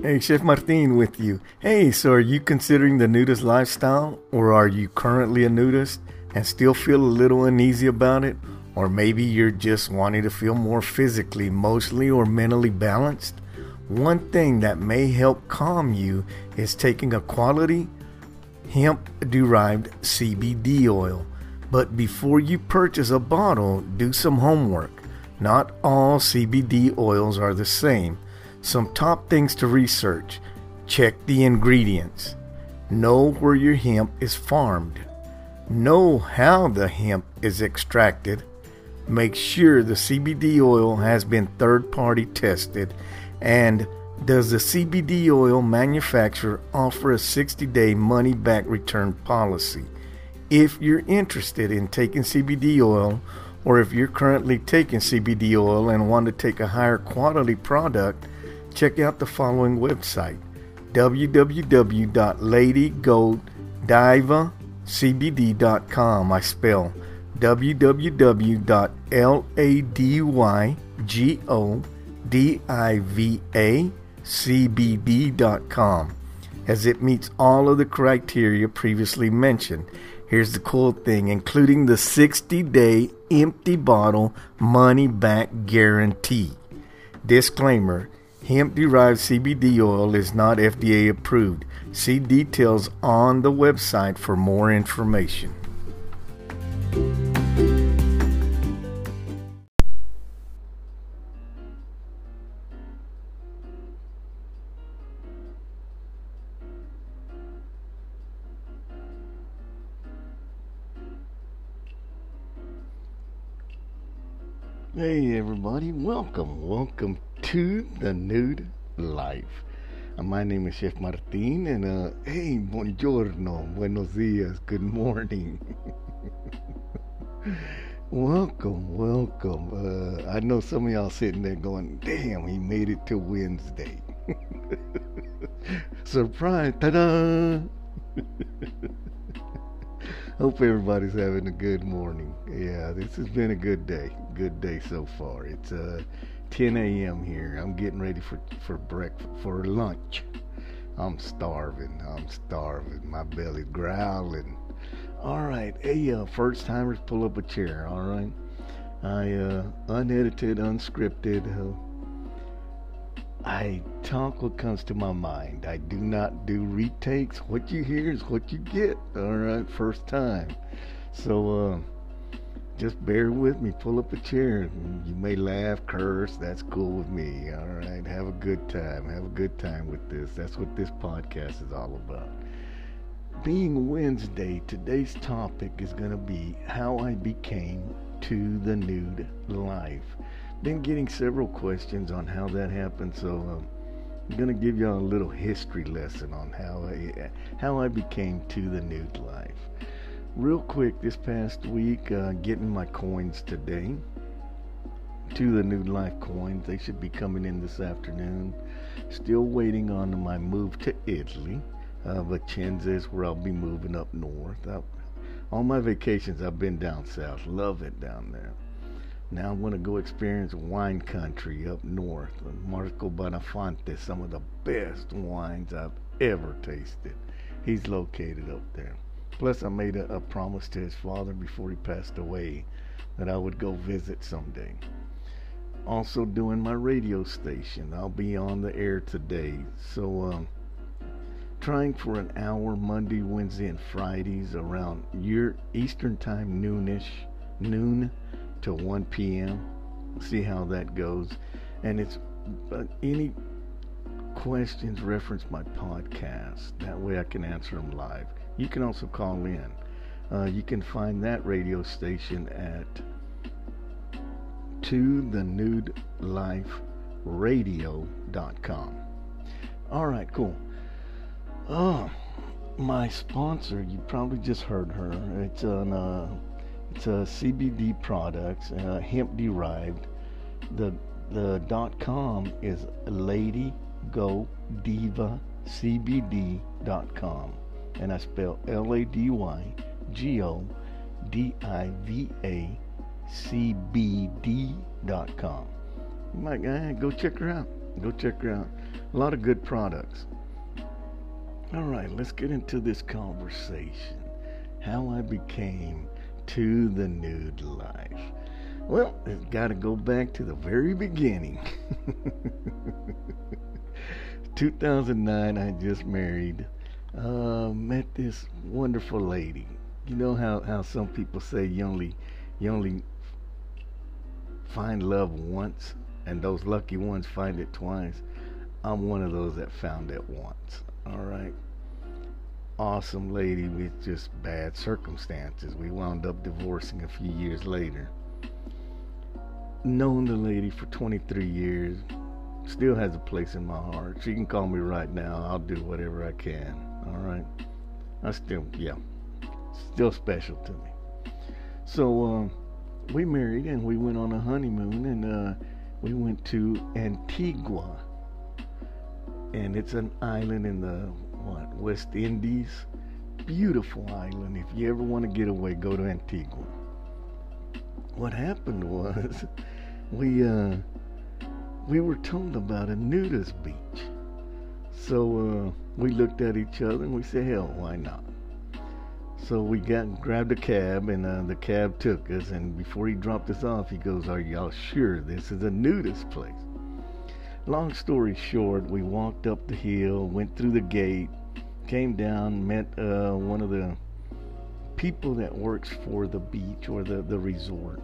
Hey, Chef Martin with you. Hey, so are you considering the nudist lifestyle, or are you currently a nudist and still feel a little uneasy about it? Or maybe you're just wanting to feel more physically, emotionally, or mentally balanced? One thing that may help calm you is taking a quality hemp derived CBD oil. But before you purchase a bottle, do some homework. Not all CBD oils are the same. Some top things to research. Check the ingredients, know where your hemp is farmed, know how the hemp is extracted, make sure the CBD oil has been third party tested, and does the CBD oil manufacturer offer a 60 day money back return policy? If you're interested in taking CBD oil, or if you're currently taking CBD oil and want to take a higher quality product, check out the following website www.ladygodivacbd.com. I spell www.ladygodivacbd.com as it meets all of the criteria previously mentioned. Here's the cool thing, including the 60 day empty bottle money back guarantee. Disclaimer Hemp derived CBD oil is not FDA approved. See details on the website for more information. Hey everybody, welcome, welcome to the nude life. Uh, my name is Chef Martin, and uh, hey, buongiorno, buenos dias, good morning. welcome, welcome. Uh, I know some of y'all sitting there going, damn, he made it to Wednesday. Surprise, ta-da! Hope everybody's having a good morning. Yeah, this has been a good day. Good day so far. It's uh 10 a.m. here. I'm getting ready for for breakfast for lunch. I'm starving. I'm starving. My belly growling. All right, hey, uh, first timers, pull up a chair. All right, I uh, unedited, unscripted. Uh, I talk what comes to my mind. I do not do retakes. What you hear is what you get. All right, first time. So uh, just bear with me. Pull up a chair. You may laugh, curse. That's cool with me. All right, have a good time. Have a good time with this. That's what this podcast is all about. Being Wednesday, today's topic is going to be how I became to the nude life been getting several questions on how that happened, so um, I'm gonna give y'all a little history lesson on how I how I became to the nude life. Real quick, this past week, uh, getting my coins today. To the Nude Life coins, they should be coming in this afternoon. Still waiting on my move to Italy. Uh, Vicenza is where I'll be moving up north. I, my vacations, I've been down south. Love it down there. Now I'm going to go experience wine country up north. Marco Bonafonte, some of the best wines I've ever tasted. He's located up there. Plus, I made a, a promise to his father before he passed away that I would go visit someday. Also, doing my radio station. I'll be on the air today. So, um, trying for an hour Monday, Wednesday, and Fridays around your Eastern Time noonish, noon to 1 p.m. See how that goes. And it's uh, any questions reference my podcast. That way I can answer them live. You can also call in. Uh, you can find that radio station at to the nude life radio.com. All right, cool. Oh, my sponsor, you probably just heard her. It's on uh, it's a CBD products, uh, hemp derived. The the dot com is ladygodiva.cbd.com, and I spell L A D Y G O D I V A C B D.com. You might uh, go check her out. Go check her out. A lot of good products. All right, let's get into this conversation. How I became to the nude life. Well, it's got to go back to the very beginning. 2009, I just married. Uh, met this wonderful lady. You know how, how some people say you only you only find love once, and those lucky ones find it twice. I'm one of those that found it once. All right. Awesome lady with just bad circumstances. We wound up divorcing a few years later. Known the lady for 23 years. Still has a place in my heart. She can call me right now. I'll do whatever I can. All right. I still, yeah, still special to me. So, um, we married and we went on a honeymoon and uh, we went to Antigua. And it's an island in the what West Indies. Beautiful island. If you ever want to get away, go to Antigua. What happened was we uh, we were told about a nudist beach. So uh, we looked at each other and we said, hell, why not? So we got grabbed a cab, and uh, the cab took us. And before he dropped us off, he goes, "Are y'all sure this is a nudist place?" Long story short, we walked up the hill, went through the gate, came down, met uh, one of the people that works for the beach or the, the resort,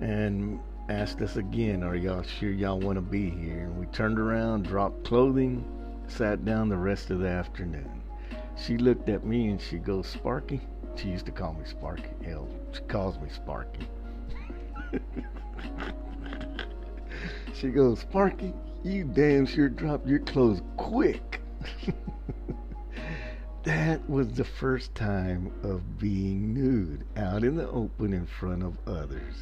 and asked us again, "Are y'all sure y'all want to be here?" And we turned around, dropped clothing, sat down the rest of the afternoon she looked at me and she goes, Sparky. She used to call me Sparky. Hell, she calls me Sparky. she goes, Sparky, you damn sure dropped your clothes quick. that was the first time of being nude out in the open in front of others.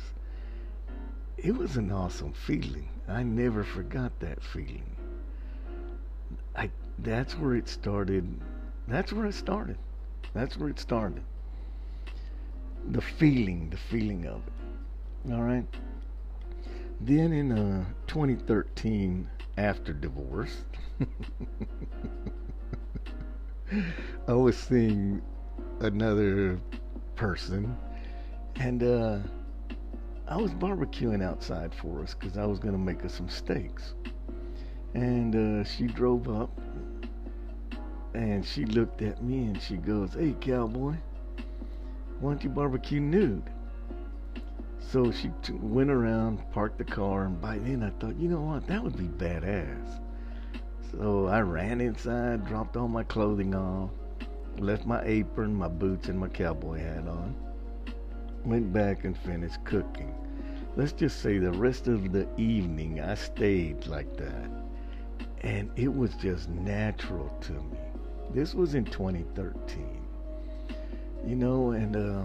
It was an awesome feeling. I never forgot that feeling. I that's where it started that's where it started. That's where it started. The feeling, the feeling of it. All right. Then in uh, 2013, after divorce, I was seeing another person, and uh, I was barbecuing outside for us because I was going to make us some steaks. And uh, she drove up and she looked at me and she goes, Hey, cowboy, why don't you barbecue nude? So she t- went around, parked the car, and by then I thought, you know what, that would be badass. So I ran inside, dropped all my clothing off, left my apron, my boots, and my cowboy hat on. Went back and finished cooking. Let's just say the rest of the evening I stayed like that. And it was just natural to me. This was in 2013. You know, and uh,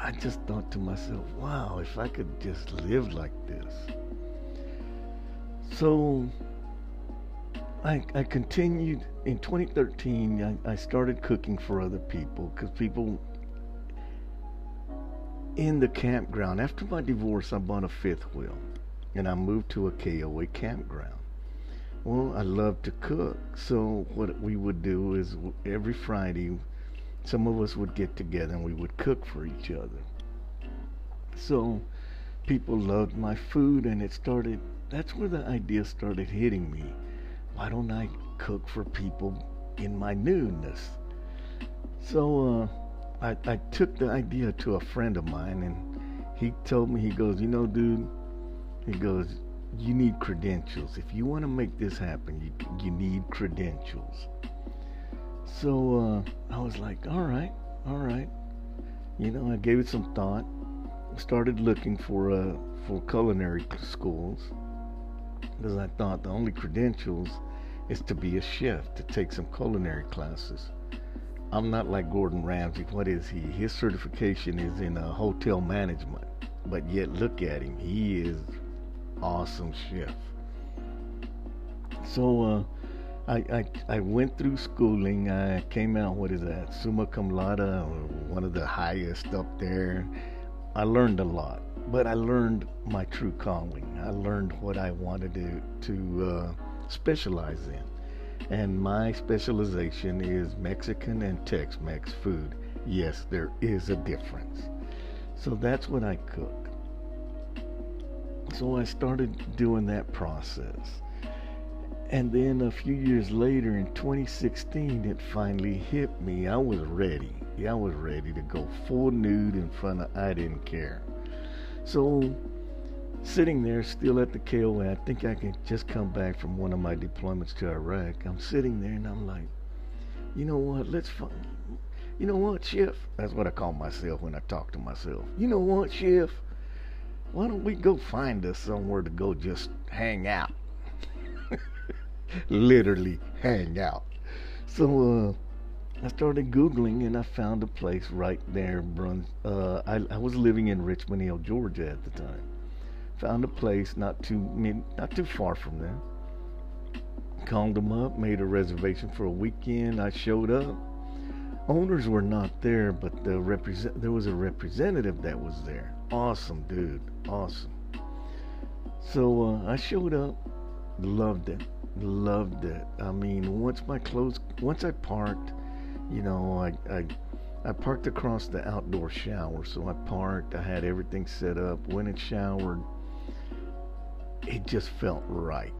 I just thought to myself, wow, if I could just live like this. So I, I continued in 2013. I, I started cooking for other people because people in the campground. After my divorce, I bought a fifth wheel and I moved to a KOA campground. Well, I love to cook. So what we would do is every Friday, some of us would get together and we would cook for each other. So people loved my food and it started that's where the idea started hitting me. Why don't I cook for people in my newness? So uh, I, I took the idea to a friend of mine and he told me, he goes, you know, dude, he goes, you need credentials. If you want to make this happen, you you need credentials. So uh, I was like, all right, all right. You know, I gave it some thought. Started looking for uh, for culinary schools because I thought the only credentials is to be a chef, to take some culinary classes. I'm not like Gordon Ramsay. What is he? His certification is in uh, hotel management, but yet look at him. He is awesome chef. So uh, I, I I went through schooling. I came out. What is that? Summa cum laude, one of the highest up there. I learned a lot. but I learned my true calling. I learned what I wanted to to uh, specialize in, and my specialization is Mexican and Tex-Mex food. Yes, there is a difference. So that's what I cook. So I started doing that process. And then a few years later in 2016, it finally hit me. I was ready. Yeah, I was ready to go full nude in front of I didn't care. So sitting there still at the KOA, I think I can just come back from one of my deployments to Iraq. I'm sitting there and I'm like, you know what, let's find you know what, Chef? That's what I call myself when I talk to myself. You know what, Chef? Why don't we go find us somewhere to go just hang out? Literally hang out. So uh, I started Googling and I found a place right there. Brun- uh, I, I was living in Richmond Hill, Georgia at the time. Found a place not too not too far from there. Called them up, made a reservation for a weekend. I showed up owners were not there, but the represent there was a representative that was there. Awesome dude, awesome. So uh, I showed up, loved it, loved it. I mean, once my clothes, once I parked, you know, I I I parked across the outdoor shower, so I parked. I had everything set up. Went and showered. It just felt right.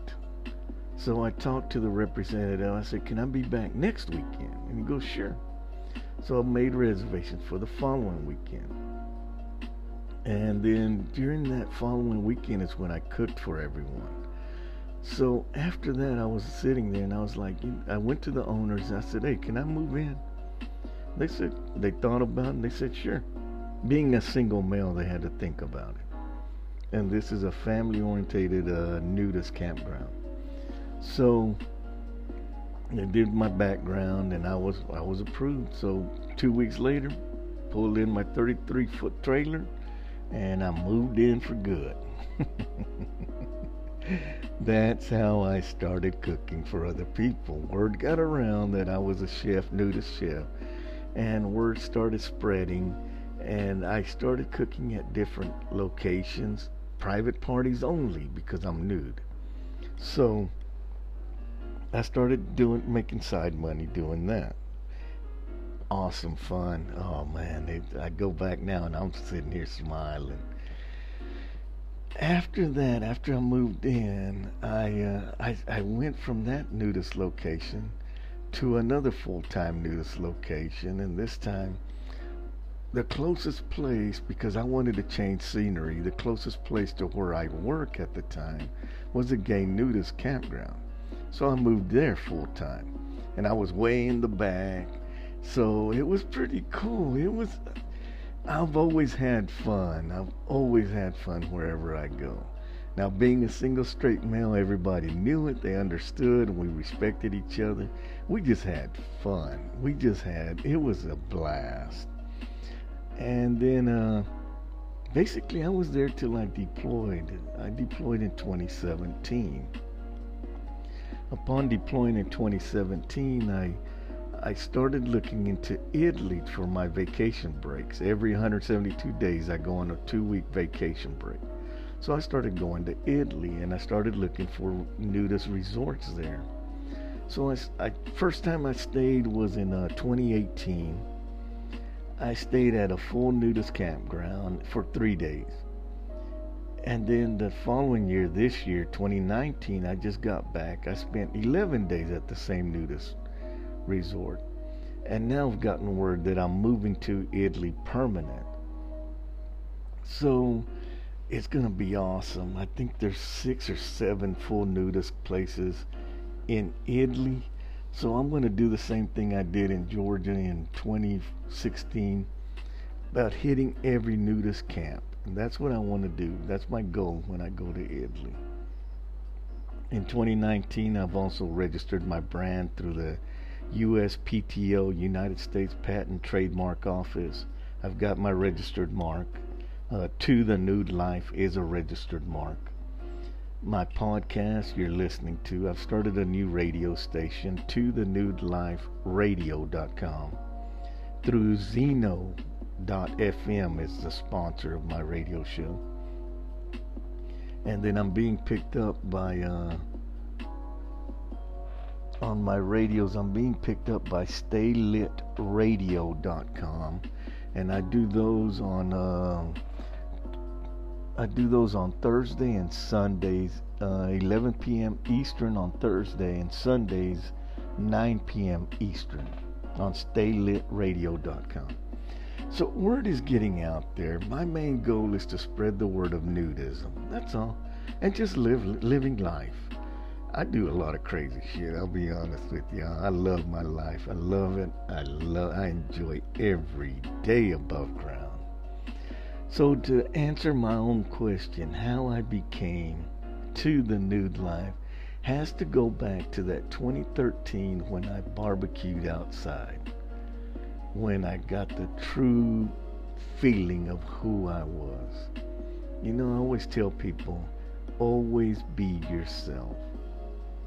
So I talked to the representative. I said, "Can I be back next weekend?" And he goes, "Sure." So I made reservations for the following weekend. And then during that following weekend is when I cooked for everyone. So after that, I was sitting there and I was like, I went to the owners and I said, hey, can I move in? They said, they thought about it and they said, sure. Being a single male, they had to think about it. And this is a family orientated uh, nudist campground. So they did my background and I was I was approved. So two weeks later, pulled in my 33 foot trailer and I moved in for good. That's how I started cooking for other people. Word got around that I was a chef, nudist chef, and word started spreading. And I started cooking at different locations, private parties only, because I'm nude. So I started doing making side money doing that. Awesome fun. Oh man, it, I go back now and I'm sitting here smiling. After that, after I moved in, I uh, I, I went from that nudist location to another full-time nudist location, and this time the closest place because I wanted to change scenery. The closest place to where I work at the time was a gay nudist campground. So I moved there full time. And I was way in the back. So it was pretty cool. It was I've always had fun. I've always had fun wherever I go. Now, being a single straight male, everybody knew it. They understood, and we respected each other. We just had fun. We just had, it was a blast. And then, uh, basically, I was there till I deployed. I deployed in 2017. Upon deploying in 2017, I I started looking into Italy for my vacation breaks. Every 172 days, I go on a two-week vacation break. So I started going to Italy, and I started looking for nudist resorts there. So I, I first time I stayed was in uh, 2018. I stayed at a full nudist campground for three days. And then the following year, this year, 2019, I just got back. I spent 11 days at the same nudist resort. And now I've gotten word that I'm moving to Italy permanent. So it's going to be awesome. I think there's six or seven full nudist places in Italy. So I'm going to do the same thing I did in Georgia in 2016 about hitting every nudist camp. And that's what I want to do. That's my goal when I go to Italy. In 2019, I've also registered my brand through the USPTO, United States Patent Trademark Office. I've got my registered mark. Uh, to the Nude Life is a registered mark. My podcast you're listening to, I've started a new radio station, to the nude life radio.com through Zeno FM is the sponsor of my radio show. and then I'm being picked up by uh, on my radios. I'm being picked up by StayLitRadio.com, and I do those on. Uh, I do those on Thursday and Sundays, uh, 11 p.m. Eastern on Thursday, and Sundays, 9 p.m. Eastern on StayLitRadio.com. So, word is getting out there. My main goal is to spread the word of nudism. That's all. And just live living life. I do a lot of crazy shit. I'll be honest with you. I love my life. I love it. I love. I enjoy every day above ground. So to answer my own question, how I became to the nude life has to go back to that 2013 when I barbecued outside. When I got the true feeling of who I was. You know, I always tell people, always be yourself.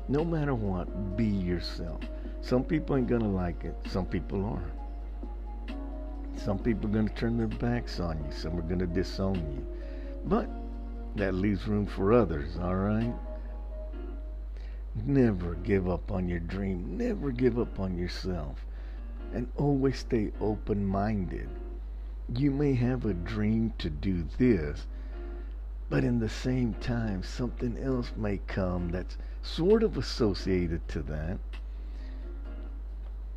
No matter what, be yourself. Some people ain't gonna like it, some people are. Some people are gonna turn their backs on you, some are gonna disown you. But that leaves room for others, alright? Never give up on your dream, never give up on yourself, and always stay open minded. You may have a dream to do this, but in the same time, something else may come that's sort of associated to that,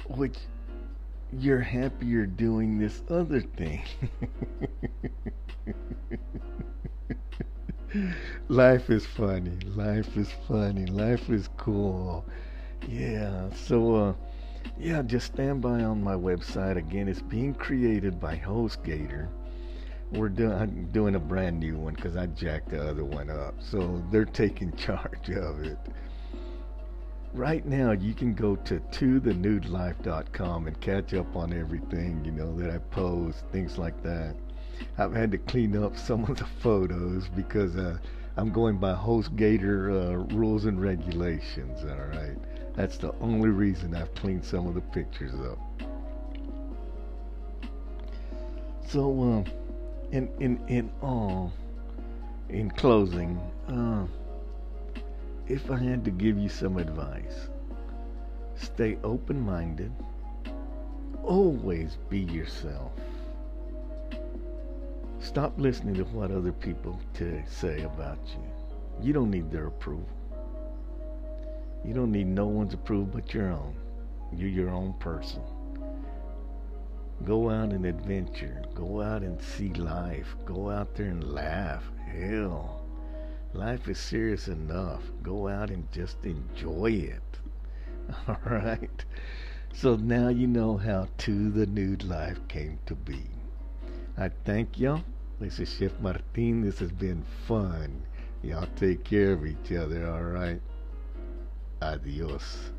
which you're happier doing this other thing. Life is funny. Life is funny. Life is cool. Yeah. So, uh, yeah, just stand by on my website. Again, it's being created by HostGator. We're doing I'm doing a brand new one because I jacked the other one up. So they're taking charge of it. Right now, you can go to tothenudelife.com and catch up on everything, you know, that I post, things like that. I've had to clean up some of the photos because uh, I'm going by HostGator uh, rules and regulations. All right, that's the only reason I've cleaned some of the pictures up. So, um, in in in all, in closing, uh, if I had to give you some advice, stay open-minded. Always be yourself Stop listening to what other people to say about you. You don't need their approval. You don't need no one's approval but your own. You're your own person. Go out and adventure. Go out and see life. Go out there and laugh. Hell, life is serious enough. Go out and just enjoy it. All right? So now you know how To the Nude Life came to be. I thank y'all. This is Chef Martin. This has been fun. Y'all take care of each other, all right? Adios.